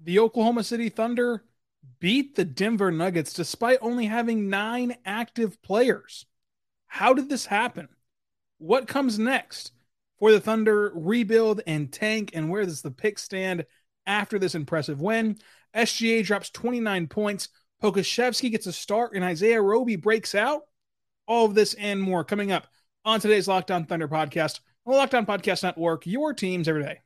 The Oklahoma City Thunder beat the Denver Nuggets despite only having nine active players. How did this happen? what comes next for the Thunder rebuild and tank, and where does the pick stand after this impressive win? SGA drops 29 points. Pokusevski gets a start, and Isaiah Roby breaks out. All of this and more coming up on today's Locked On Thunder podcast the Locked On Podcast Network, your teams every day.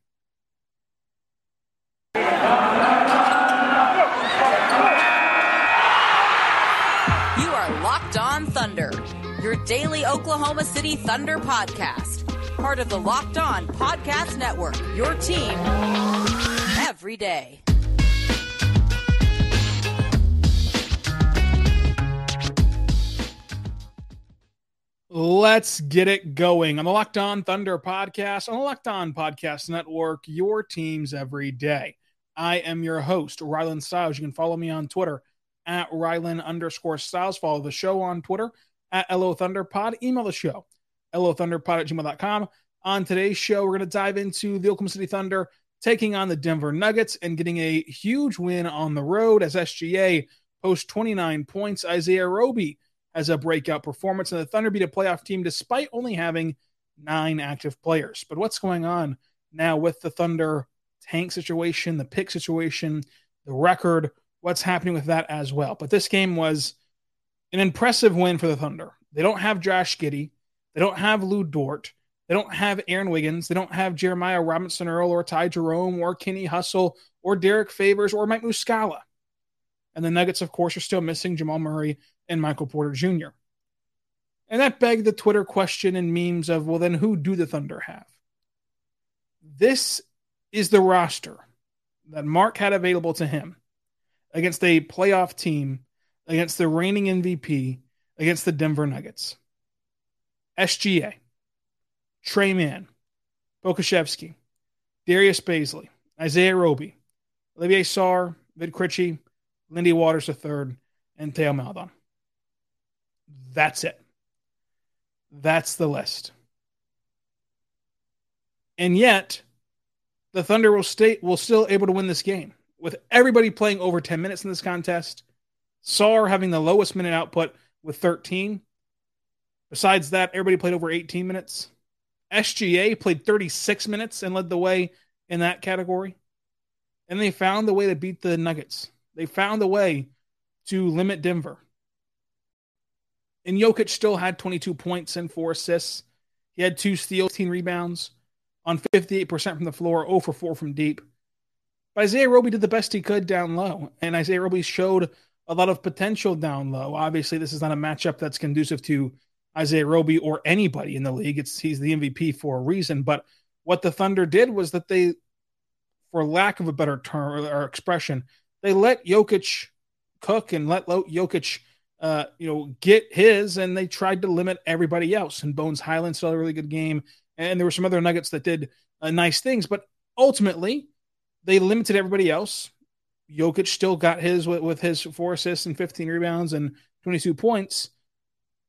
You are Locked On Thunder your daily Oklahoma City Thunder podcast. Part of the Locked On Podcast Network, your team every day. Let's get it going on the Locked On Thunder podcast, on the Locked On Podcast Network, your teams every day. I am your host, Rylan Stiles. You can follow me on Twitter at Rylan underscore Stiles. Follow the show on Twitter at LO Thunderpod. Email the show, LOThunderpod at gmail.com. On today's show, we're going to dive into the Oklahoma City Thunder taking on the Denver Nuggets and getting a huge win on the road as SGA posts 29 points. Isaiah Roby has a breakout performance, and the Thunder beat a playoff team despite only having nine active players. But what's going on now with the Thunder tank situation, the pick situation, the record? What's happening with that as well? But this game was an impressive win for the Thunder. They don't have Josh Giddey. They don't have Lu Dort. They don't have Aaron Wiggins. They don't have Jeremiah Robinson Earl or Ty Jerome or Kenny Hustle or Derrick Favors or Mike Muscala. And the Nuggets, of course, are still missing Jamal Murray and Michael Porter Jr. And that begged the Twitter question and memes of, well, then who do the Thunder have? This is the roster that Mark had available to him against a playoff team against the reigning MVP against the Denver Nuggets. SGA, Tre Mann, Pokusevski, Darius Bazley, Isaiah Roby, Olivier Sarr, Vit Krejci, Lindy Waters III, and Theo Maledon. That's it. That's the list. And yet, the Thunder will stay will still able to win this game with everybody playing over 10 minutes in this contest Sarr having the lowest minute output with 13. Besides that, everybody played over 18 minutes. SGA played 36 minutes and led the way in that category. And they found the way to beat the Nuggets. They found a way to limit Denver. And Jokic still had 22 points and four assists. He had two steals, 10 rebounds on 58% from the floor, 0 for 4 from deep. But Isaiah Roby did the best he could down low. And Isaiah Roby showed a lot of potential down low. Obviously, this is not a matchup that's conducive to Isaiah Roby or anybody in the league. It's he's the MVP for a reason. But what the Thunder did was that they, for lack of a better term or expression, they let Jokic cook and let Jokic, uh, you know, get his, and they tried to limit everybody else. And Bones Hyland still a really good game, and there were some other Nuggets that did uh, nice things, but ultimately they limited everybody else. Jokic still got his with, with his four assists and 15 rebounds and 22 points.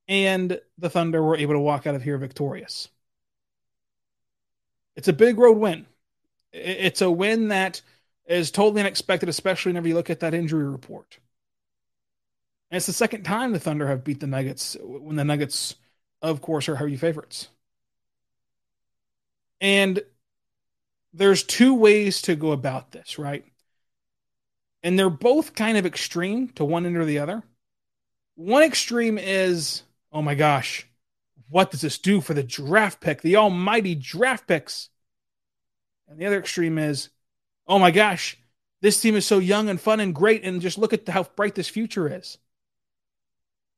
And the Thunder were able to walk out of here victorious. It's a big road win. It's a win that is totally unexpected, especially whenever you look at that injury report. And it's the second time the Thunder have beat the Nuggets when the Nuggets, of course, are heavy favorites. And there's two ways to go about this, right? and they're both kind of extreme to one end or the other. One extreme is, oh my gosh, what does this do for the draft pick, the almighty draft picks? And the other extreme is, oh my gosh, this team is so young and fun and great, and just look at how bright this future is.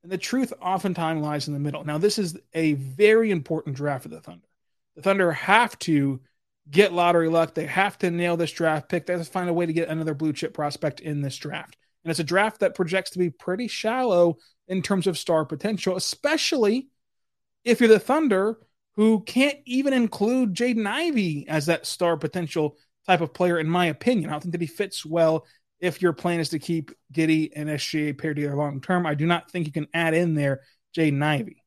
And the truth oftentimes lies in the middle. Now, this is a very important draft for the Thunder. The Thunder have to get lottery luck. They have to nail this draft pick. They have to find a way to get another blue chip prospect in this draft. And it's a draft that projects to be pretty shallow in terms of star potential, especially if you're the Thunder, who can't even include Jaden Ivey as that star potential type of player, in my opinion. I don't think that he fits well if your plan is to keep Giddey and SGA paired together long term. I do not think you can add in there Jaden Ivey.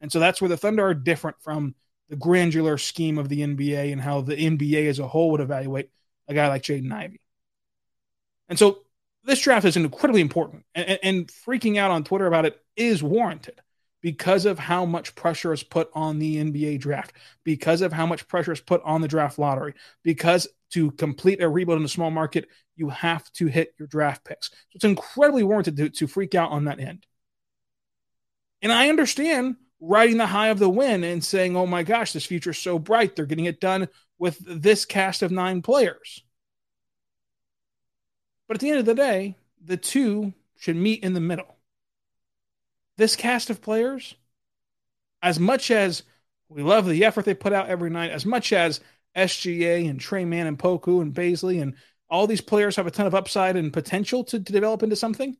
And so that's where the Thunder are different from the granular scheme of the NBA and how the NBA as a whole would evaluate a guy like Jaden Ivey. And so this draft is incredibly important, and, and, freaking out on Twitter about it is warranted because of how much pressure is put on the NBA draft, because of how much pressure is put on the draft lottery, because to complete a rebuild in a small market, you have to hit your draft picks. So it's incredibly warranted to, to freak out on that end. And I understand riding the high of the win and saying, oh my gosh, this future's so bright. They're getting it done with this cast of nine players. But at the end of the day, the two should meet in the middle this cast of players, as much as we love the effort they put out every night, as much as SGA and Tre Mann and Poku and Bazley and all these players have a ton of upside and potential to, to develop into something,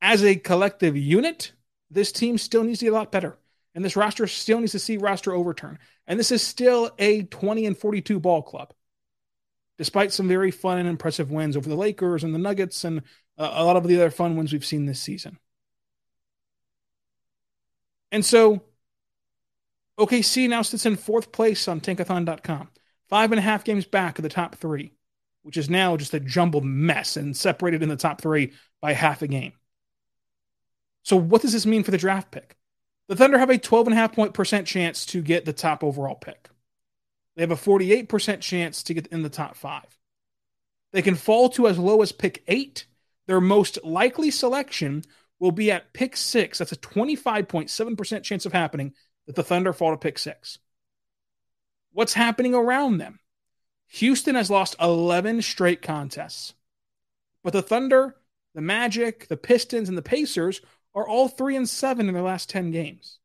as a collective unit, this team still needs to get a lot better. And this roster still needs to see roster overturn. And this is still a 20 and 42 ball club, despite some very fun and impressive wins over the Lakers and the Nuggets and uh, a lot of the other fun ones we've seen this season. And so OKC now sits in fourth place on tankathon.com, five and a half games back of the top three, which is now just a jumbled mess and separated in the top three by half a game. So, what does this mean for the draft pick? The Thunder have a 12.5 point percent chance to get the top overall pick. They have a 48% chance to get in the top five. They can fall to as low as pick eight. Their most likely selection will be at pick six. That's a 25.7% chance of happening that the Thunder fall to pick six. What's happening around them? Houston has lost 11 straight contests. But the Thunder, the Magic, the Pistons, and the Pacers are all three and seven in their last 10 games.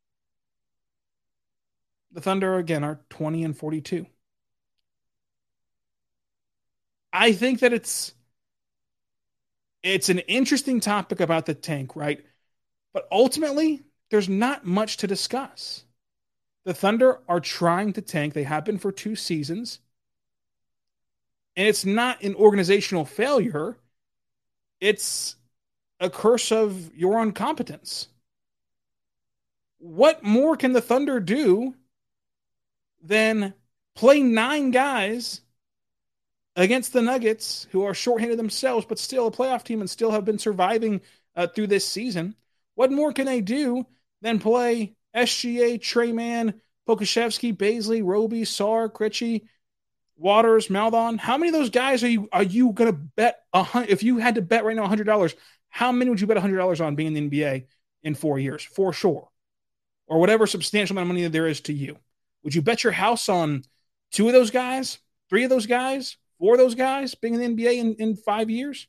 The Thunder, again, are 20 and 42. I think that it's it's an interesting topic about the tank, right? But ultimately, there's not much to discuss. The Thunder are trying to tank. They have been for two seasons. And it's not an organizational failure, it's a curse of your incompetence. What more can the Thunder do than play nine guys against the Nuggets, who are shorthanded themselves, but still a playoff team and still have been surviving uh, through this season. What more can they do than play SGA, Tre Mann, Pokusevski, Bazley, Roby, Sarr, Krejci, Waters, Maledon? How many of those guys are you are you to bet a hundred? If you had to bet right now hundred dollars, how many would you bet hundred dollars on being in the NBA in four years for sure, or whatever substantial amount of money there is to you? Would you bet your house on two of those guys, three of those guys, four of those guys being in the NBA in, in five years?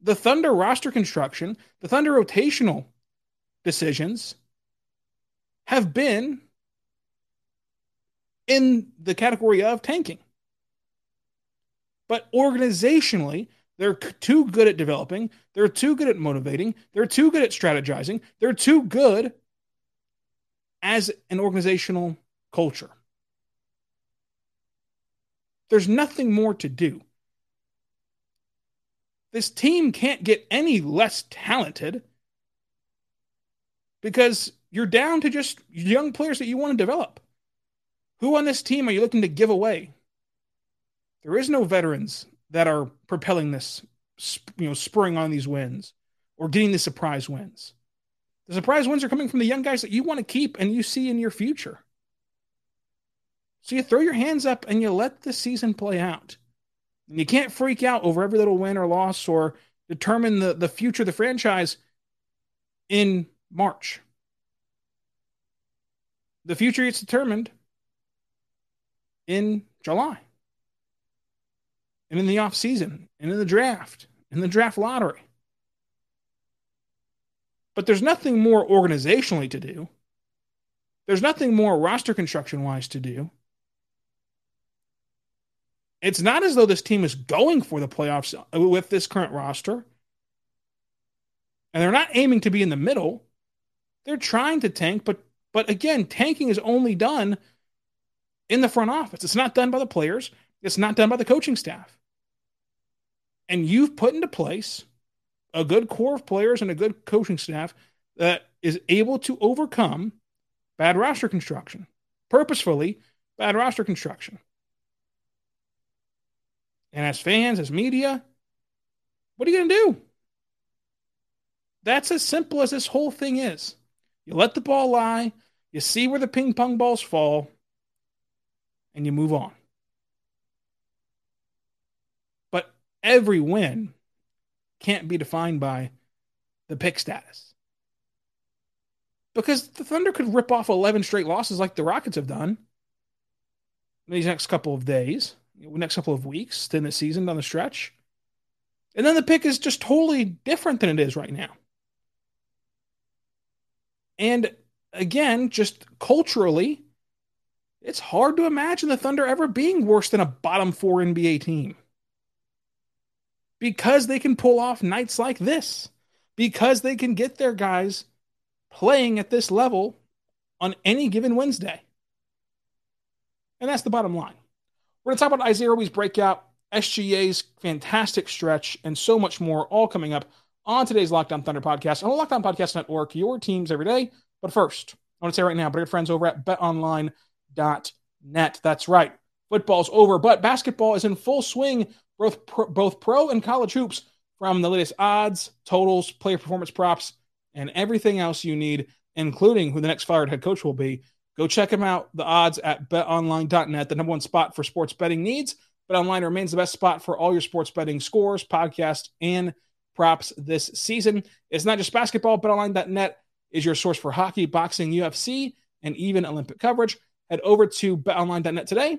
The Thunder roster construction, the Thunder rotational decisions have been in the category of tanking. But organizationally, they're too good at developing. They're too good at motivating. They're too good at strategizing. They're too good as an organizational culture. There's nothing more to do. This team can't get any less talented because you're down to just young players that you want to develop. Who on this team are you looking to give away? There is no veterans that are propelling this, you know, spurring on these wins or getting the surprise wins. The surprise wins are coming from the young guys that you want to keep and you see in your future. So you throw your hands up and you let the season play out. And you can't freak out over every little win or loss or determine the, the future of the franchise in March. The future gets determined in July and in the off season and in the draft, in the draft lottery. But there's nothing more organizationally to do There's nothing more roster construction wise to do. It's not as though this team is going for the playoffs uh, with this current roster. And they're not aiming to be in the middle. They're trying to tank, but but again, tanking is only done in the front office. It's not done by the players. It's not done by the coaching staff. And you've put into place a good core of players and a good coaching staff that is able to overcome bad roster construction, purposefully bad roster construction. And as fans, as media, what are you going to do? That's as simple as this whole thing is. You let the ball lie, you see where the ping pong balls fall, and you move on. But every win can't be defined by the pick status. Because the Thunder could rip off 11 straight losses like the Rockets have done these next couple of days, next couple of weeks, then the season down the stretch. And then the pick is just totally different than it is right now. And again, just culturally, it's hard to imagine the Thunder ever being worse than a bottom four NBA team. Because they can pull off nights like this, because they can get their guys playing at this level on any given Wednesday. And that's the bottom line. We're going to talk about Isaiah Roby's breakout, SGA's fantastic stretch, and so much more, all coming up on today's Locked On Thunder podcast on the Locked On Podcast Network, your teams every day. But first, I want to say right now, but our friends over at betonline.net. That's right. Football's over, but basketball is in full swing, both pro, both pro and college hoops, from the latest odds, totals, player performance props, and everything else you need, including who the next fired head coach will be. Go check them out. The odds at betonline.net, the number one spot for sports betting needs. BetOnline remains the best spot for all your sports betting scores, podcasts, and props this season. It's not just basketball. BetOnline.net is your source for hockey, boxing, UFC, and even Olympic coverage. Head over to betonline.net today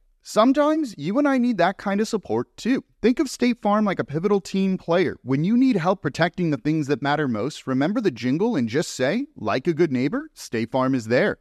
Sometimes you and I need that kind of support too. Think of State Farm like a pivotal team player. When you need help protecting the things that matter most, remember the jingle and just say, like a good neighbor, State Farm is there.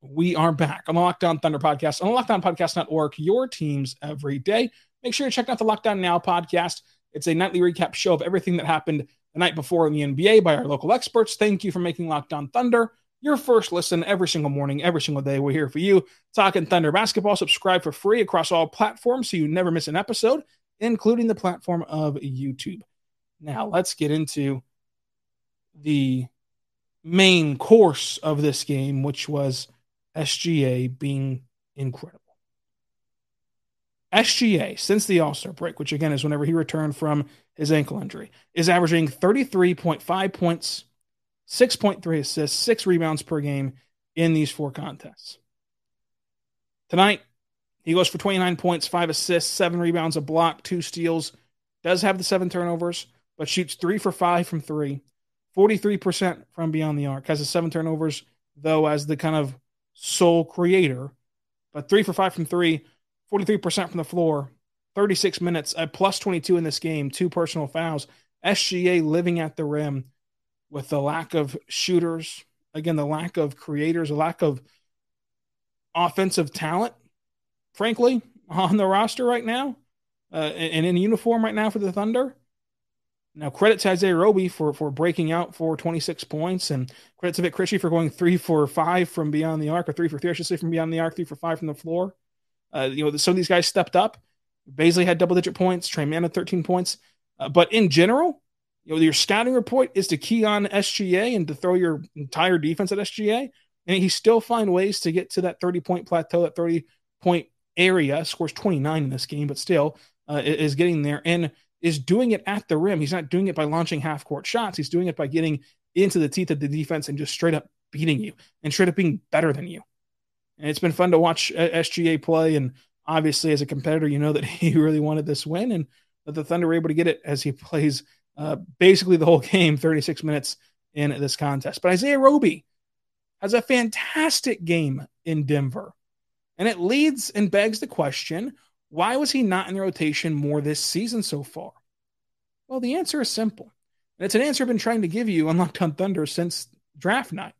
We are back on the Locked On Thunder podcast on the Locked On Podcast Network, your teams every day. Make sure you check out the Lockdown Now podcast. It's a nightly recap show of everything that happened the night before in the NBA by our local experts. Thank you for making Locked On Thunder your first listen every single morning, every single day. We're here for you, talking Thunder basketball. Subscribe for free across all platforms so you never miss an episode, including the platform of YouTube. Now, let's get into the main course of this game, which was SGA being incredible. SGA, since the All Star break, which again is whenever he returned from his ankle injury, is averaging 33.5 points, 6.3 assists, six rebounds per game in these four contests. Tonight, he goes for 29 points, five assists, seven rebounds, a block, two steals, does have the seven turnovers, but shoots three for five from three, 43% from beyond the arc, has the seven turnovers, though, as the kind of sole creator, but three for five from three, 43% from the floor, 36 minutes, a plus 22 in this game, two personal fouls. SGA living at the rim with the lack of shooters, again, the lack of creators, the lack of offensive talent, frankly, on the roster right now uh, and in uniform right now for the Thunder. Now, credit to Isaiah Roby for, for breaking out for 26 points, and credit to Vit Krejci for going three for five from beyond the arc, or three for three, I should say, from beyond the arc, three for five from the floor. Uh, you know, some of these guys stepped up. Bazley had double digit points, Tre Mann had 13 points. Uh, but in general, you know, your scouting report is to key on SGA and to throw your entire defense at SGA. And he still find ways to get to that 30 point plateau, that 30 point area, scores 29 in this game, but still uh, is getting there and is doing it at the rim. He's not doing it by launching half court shots. He's doing it by getting into the teeth of the defense and just straight up beating you and straight up being better than you. And it's been fun to watch SGA play. And obviously, as a competitor, you know that he really wanted this win and that the Thunder were able to get it as he plays uh, basically the whole game, 36 minutes in this contest. But Isaiah Roby has a fantastic game in Denver. And it leads and begs the question why was he not in the rotation more this season so far? Well, the answer is simple. And it's an answer I've been trying to give you on Locked on Thunder since draft night.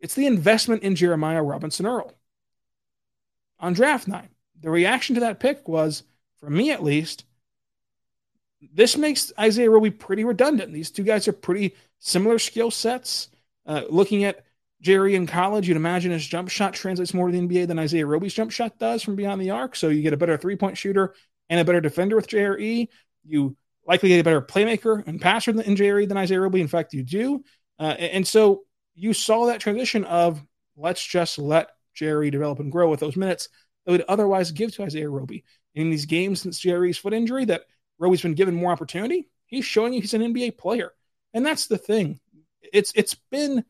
It's the investment in Jeremiah Robinson Earl. On draft night, the reaction to that pick was, for me at least, this makes Isaiah Roby pretty redundant. These two guys are pretty similar skill sets. Uh, looking at Jerry in college, you'd imagine his jump shot translates more to the NBA than Isaiah Roby's jump shot does from beyond the arc. So you get a better three point shooter and a better defender with JRE. You likely get a better playmaker and passer in JRE than Isaiah Roby. In fact, you do. Uh, and so you saw that transition of let's just let Jerry develop and grow with those minutes that would otherwise give to Isaiah Roby. In these games since Jerry's foot injury, that Roby's been given more opportunity, he's showing you he's an NBA player. And that's the thing. It's it's been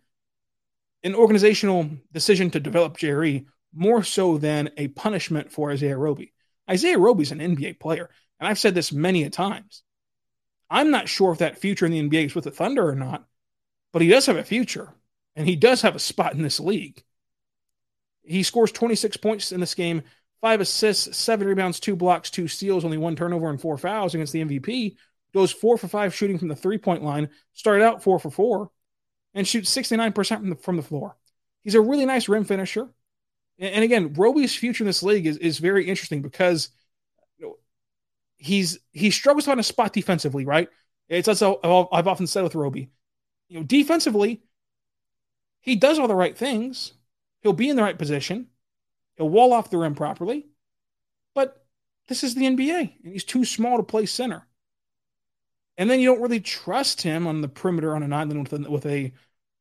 an organizational decision to develop Jerry more so than a punishment for Isaiah Roby. Isaiah Roby's an NBA player, and I've said this many a times. I'm not sure if that future in the NBA is with the Thunder or not, but he does have a future, and he does have a spot in this league. He scores 26 points in this game, five assists, seven rebounds, two blocks, two steals, only one turnover, and four fouls against the MVP. Goes four for five shooting from the three point line. Started out four for four and shoots 69% from the, from the floor. He's a really nice rim finisher. And, and again, Roby's future in this league is, is very interesting because you know, he's he struggles on a spot defensively, right? It's as I've often said with Roby. You know, defensively, he does all the right things. He'll be in the right position. He'll wall off the rim properly. But this is the NBA, and he's too small to play center. And then you don't really trust him on the perimeter on an island with a, with a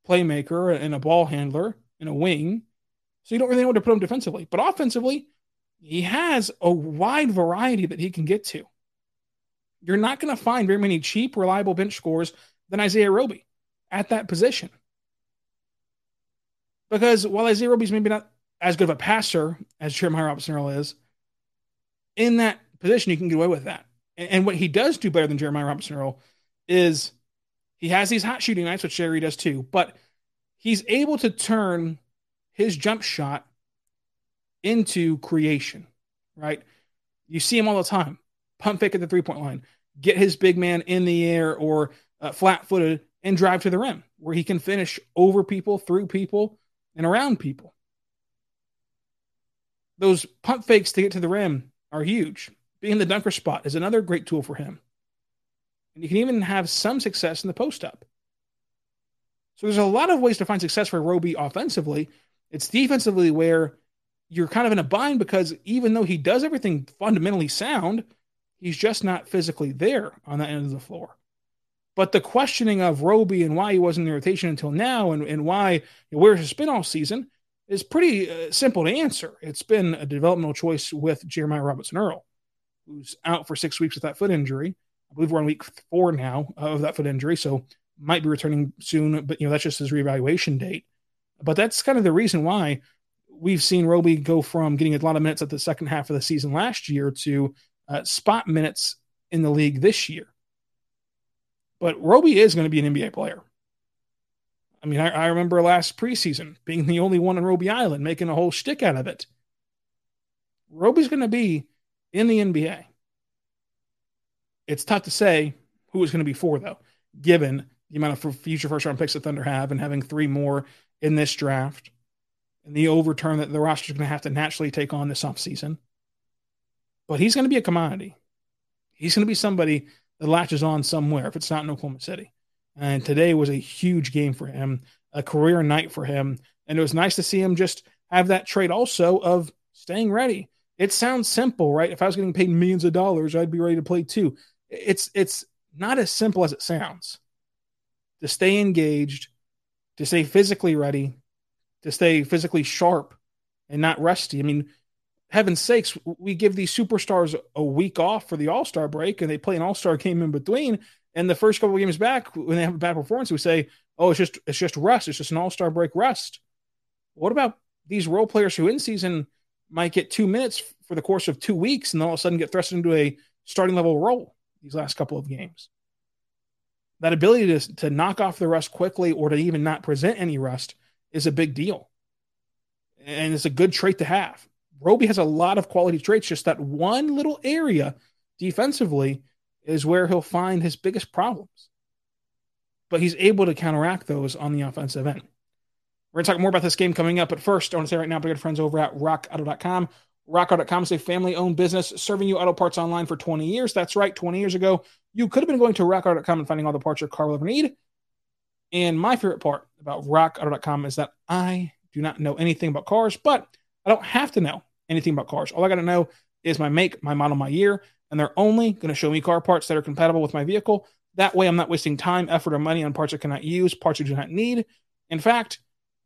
playmaker and a ball handler and a wing. So you don't really know what to put him defensively. But offensively, he has a wide variety that he can get to. You're not going to find very many cheap, reliable bench scores than Isaiah Roby at that position. Because while Isaiah Roby's maybe not as good of a passer as Jeremiah Robinson Earl is, in that position, you can get away with that. And, what he does do better than Jeremiah Robinson Earl is he has these hot shooting nights, which Jerry does too, but he's able to turn his jump shot into creation, right? You see him all the time. Pump fake at the three point line, get his big man in the air or uh, flat footed and drive to the rim where he can finish over people, through people, and around people. Those pump fakes to get to the rim are huge being the dunker spot is another great tool for him. And you can even have some success in the post up. So there's a lot of ways to find success for Roby offensively. It's defensively where you're kind of in a bind because even though he does everything fundamentally sound, he's just not physically there on that end of the floor. But the questioning of Roby and why he wasn't in the rotation until now and, and why, where's his spin all season is pretty uh, simple to answer. It's been a developmental choice with Jeremiah Robinson Earl who's out for six weeks with that foot injury. I believe we're on week four now of that foot injury, so might be returning soon. But you know that's just his reevaluation date. But that's kind of the reason why we've seen Roby go from getting a lot of minutes at the second half of the season last year to uh, spot minutes in the league this year. But Roby is going to be an NBA player. I mean, I, I, remember last preseason being the only one on Roby Island making a whole shtick out of it. Roby's going to be in the NBA. It's tough to say who it's going to be for, though, given the amount of future first round picks the Thunder have and having three more in this draft and the overturn that the roster is going to have to naturally take on this offseason. But he's going to be a commodity. He's going to be somebody that latches on somewhere if it's not in Oklahoma City. And today was a huge game for him, a career night for him. And it was nice to see him just have that trait also of staying ready. It sounds simple, right? If I was getting paid millions of dollars, I'd be ready to play too. It's it's not as simple as it sounds. To stay engaged, to stay physically ready, to stay physically sharp and not rusty. I mean, heaven's sakes, we give these superstars a week off for the All Star break, and they play an All Star game in between. And the first couple of games back, when they have a bad performance, we say, "Oh, it's just it's just rust. It's just an All Star break rust." What about these role players who in season might get two minutes for the course of two weeks, and then all of a sudden get thrust into a starting level role these last couple of games? That ability to to knock off the rust quickly, or to even not present any rust, is a big deal, and it's a good trait to have. Roby has a lot of quality traits, just that one little area defensively is where he'll find his biggest problems. But he's able to counteract those on the offensive end. We're going to talk more about this game coming up. But first, I want to say right now, our good friends over at rockauto.com. Rockauto.com is a family owned business serving you auto parts online for 20 years. That's right, 20 years ago, you could have been going to rockauto.com and finding all the parts your car will ever need. And my favorite part about rockauto.com is that I do not know anything about cars, but I don't have to know anything about cars. All I got to know is my make, my model, my year, and they're only going to show me car parts that are compatible with my vehicle. That way, I'm not wasting time, effort, or money on parts I cannot use, parts I do not need. In fact,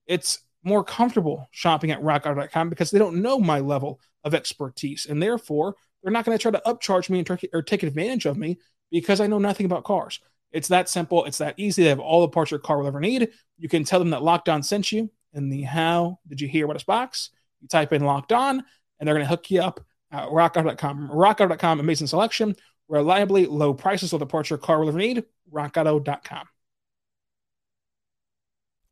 it's more comfortable shopping at rockauto.com because they don't know my level of expertise. And therefore, they're not going to try to upcharge me or take advantage of me because I know nothing about cars. It's that simple. It's that easy. They have all the parts your car will ever need. You can tell them that Locked On sent you in the How Did You Hear About Us box. You type in Locked On, and they're going to hook you up Uh, at rockauto.com. Rockauto.com, amazing selection, reliably low prices, all the parts your car will ever need. Rockauto.com.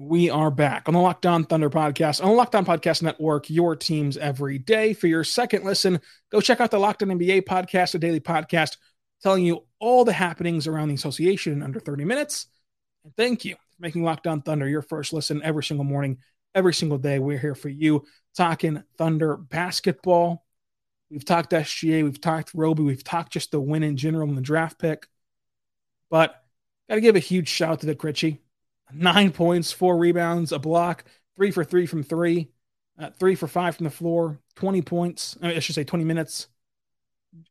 We are back on the Locked On Thunder podcast on the Locked On Podcast Network, your teams every day. For your second listen, go check out the Locked On NBA podcast, a daily podcast telling you all the happenings around the association in under 30 minutes. And thank you for making Locked On Thunder your first listen every single morning, every single day. We're here for you talking Thunder basketball. We've talked SGA, we've talked Roby, we've talked just the win in general in the draft pick. But got to give a huge shout out to the Krejci nine points, four rebounds, a block, three for three from three, uh, three for five from the floor, 20 points. I, mean, I should say 20 minutes.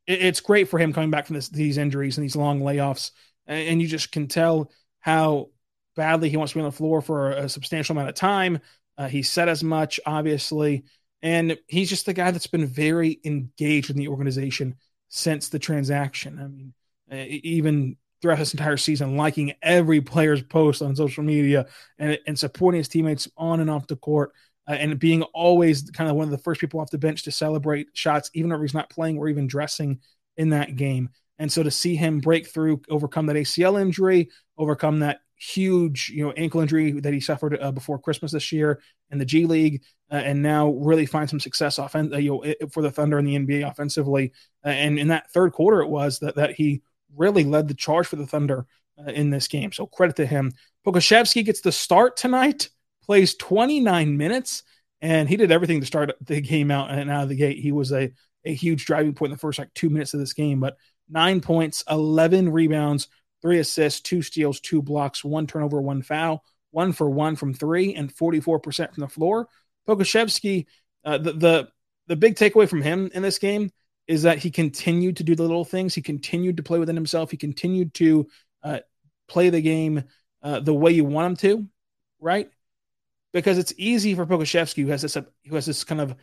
It, it's great for him coming back from this, these injuries and these long layoffs. And, and, you just can tell how badly he wants to be on the floor for a, a substantial amount of time. Uh, he said as much, obviously. And he's just the guy that's been very engaged in the organization since the transaction. I mean, even throughout this entire season, liking every player's post on social media and, and supporting his teammates on and off the court, uh, and being always kind of one of the first people off the bench to celebrate shots, even if he's not playing or even dressing in that game. And so to see him break through, overcome that ACL injury, overcome that huge, you know, ankle injury that he suffered uh, before Christmas this year in the G League, uh, and now really find some success offen- uh, you know, for the Thunder in the NBA offensively. Uh, and in that third quarter, it was that that he really led the charge for the Thunder uh, in this game. So credit to him. Pokusevski gets the start tonight, plays 29 minutes, and he did everything to start the game out and out of the gate. He was a, a huge driving point in the first like two minutes of this game, but nine points, 11 rebounds, three assists, two steals, two blocks, one turnover, one foul, one for one from three, and 44% from the floor. Pokusevski, uh, the, the the big takeaway from him in this game is that he continued to do the little things. He continued to play within himself. He continued to uh, play the game uh, the way you want him to, right? Because it's easy for Pokusevski, who has this who has this kind of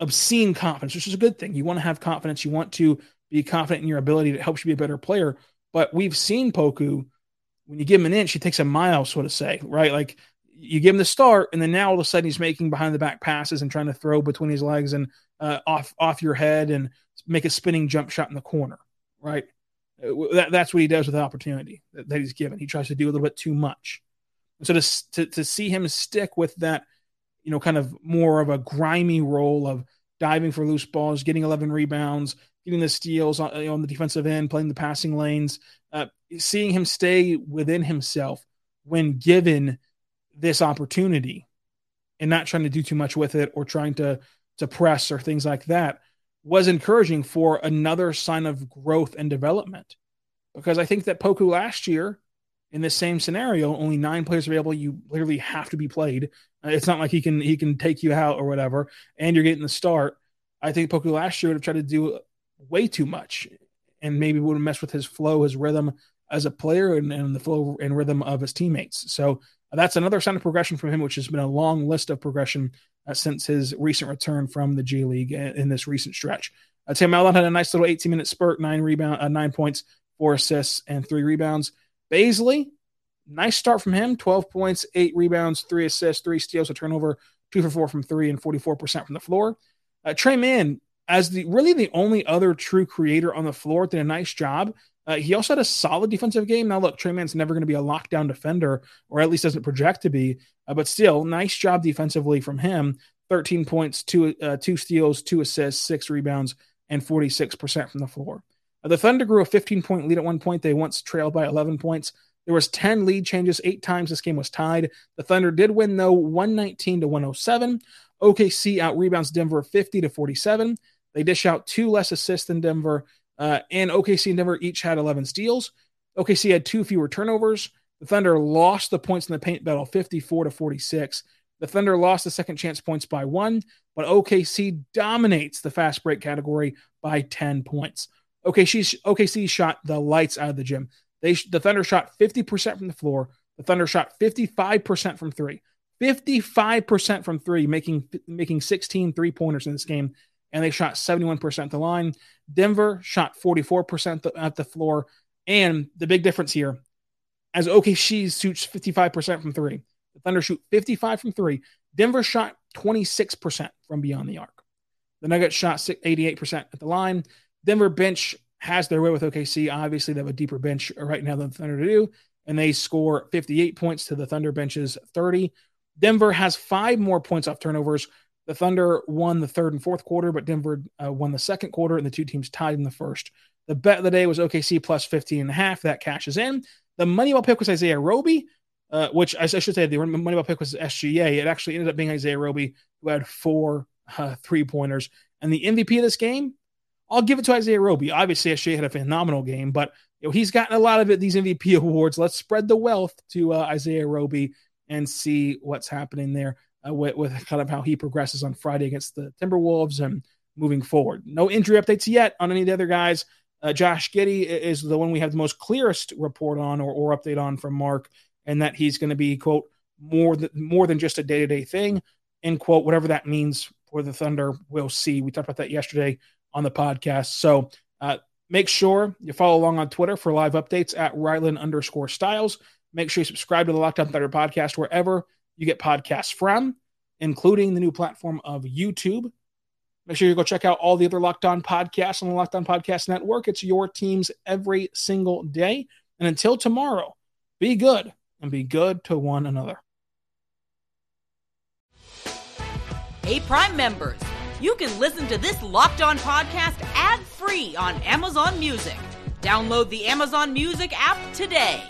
obscene confidence, which is a good thing. You want to have confidence. You want to be confident in your ability It helps you be a better player. But we've seen Poku when you give him an inch, he takes a mile, so to say, right? Like you give him the start, and then now all of a sudden he's making behind the back passes and trying to throw between his legs and uh, off off your head and make a spinning jump shot in the corner. right? Uh, that, that's what he does with the opportunity that, that, he's given. He tries to do a little bit too much. so to, to, to see him stick with that, you know, kind of more of a grimy role of diving for loose balls, getting 11 rebounds, getting the steals on, on the defensive end, playing the passing lanes, uh, seeing him stay within himself when given this opportunity and not trying to do too much with it or trying to to press or things like that was encouraging for another sign of growth and development. Because I think that Poku last year, in this same scenario, only nine players available. You literally have to be played. Uh, it's not like he can he can take you out or whatever, and you're getting the start. I think Poku last year would have tried to do way too much, and maybe would have messed with his flow, his rhythm as a player, and, and the flow and rhythm of his teammates. So that's another sign of progression from him, which has been a long list of progression uh, since his recent return from the G League in this recent stretch. Uh, Tim Maledon had a nice little 18 minute spurt, nine rebound, uh, nine points, four assists, and three rebounds. Bazley, nice start from him 12 points, eight rebounds, three assists, three steals, a turnover, two for four from three, and 44% from the floor. Uh, Tre Mann, as the really the only other true creator on the floor, did a nice job. Uh, he also had a solid defensive game. Now, look, Tre Mann's never going to be a lockdown defender, or at least doesn't project to be. Uh, but still, nice job defensively from him. 13 points, two uh, two steals, two assists, six rebounds, and 46% from the floor. Uh, the Thunder grew a 15 point lead at one point. They once trailed by 11 points. There was 10 lead changes. Eight times this game was tied. The Thunder did win though, 119 to 107. OKC out rebounds Denver 50 to 47. They dish out two less assists than Denver. Uh, and OKC and Denver each had 11 steals. OKC had two fewer turnovers. The Thunder lost the points in the paint battle 54 to 46. The Thunder lost the second chance points by one, but OKC dominates the fast break category by 10 points. OKC, OKC shot the lights out of the gym. They the Thunder shot 50% from the floor. The Thunder shot 55% from three. 55% from three, making making 16 three pointers in this game and they shot 71% at the line. Denver shot 44% at the floor. And the big difference here, as OKC shoots 55% from three, the Thunder shoot 55 from three. Denver shot 26% from beyond the arc. The Nuggets shot 88% at the line. Denver bench has their way with OKC. Obviously, they have a deeper bench right now than the Thunder do, and they score 58 points to the Thunder bench's 30. Denver has five more points off turnovers, the Thunder won the third and fourth quarter, but Denver uh, won the second quarter, and the two teams tied in the first. The bet of the day was OKC plus 15 and a half. That cashes in. The Moneyball pick was Isaiah Roby, uh, which I, I, should say the Moneyball pick was SGA. It actually ended up being Isaiah Roby, who had four uh, three pointers. And the MVP of this game, I'll give it to Isaiah Roby. Obviously, SGA had a phenomenal game, but you know, he's gotten a lot of it, these MVP awards. Let's spread the wealth to uh, Isaiah Roby and see what's happening there uh, with, with kind of how he progresses on Friday against the Timberwolves and moving forward. No injury updates yet on any of the other guys. Uh, Josh Giddey is the one we have the most clearest report on or, or update on from Mark, and that he's going to be quote more than more than just a day to day thing. End quote. Whatever that means for the Thunder, we'll see. We talked about that yesterday on the podcast. So uh, make sure you follow along on Twitter for live updates at Ryland underscore Stiles. Make sure you subscribe to the Locked On Thunder podcast wherever you get podcasts from, including the new platform of YouTube. Make sure you go check out all the other Locked On podcasts on the Locked On Podcast Network. It's your teams every single day. And until tomorrow, be good and be good to one another. Hey, Prime members, you can listen to this Locked On podcast ad free on Amazon Music. Download the Amazon Music app today.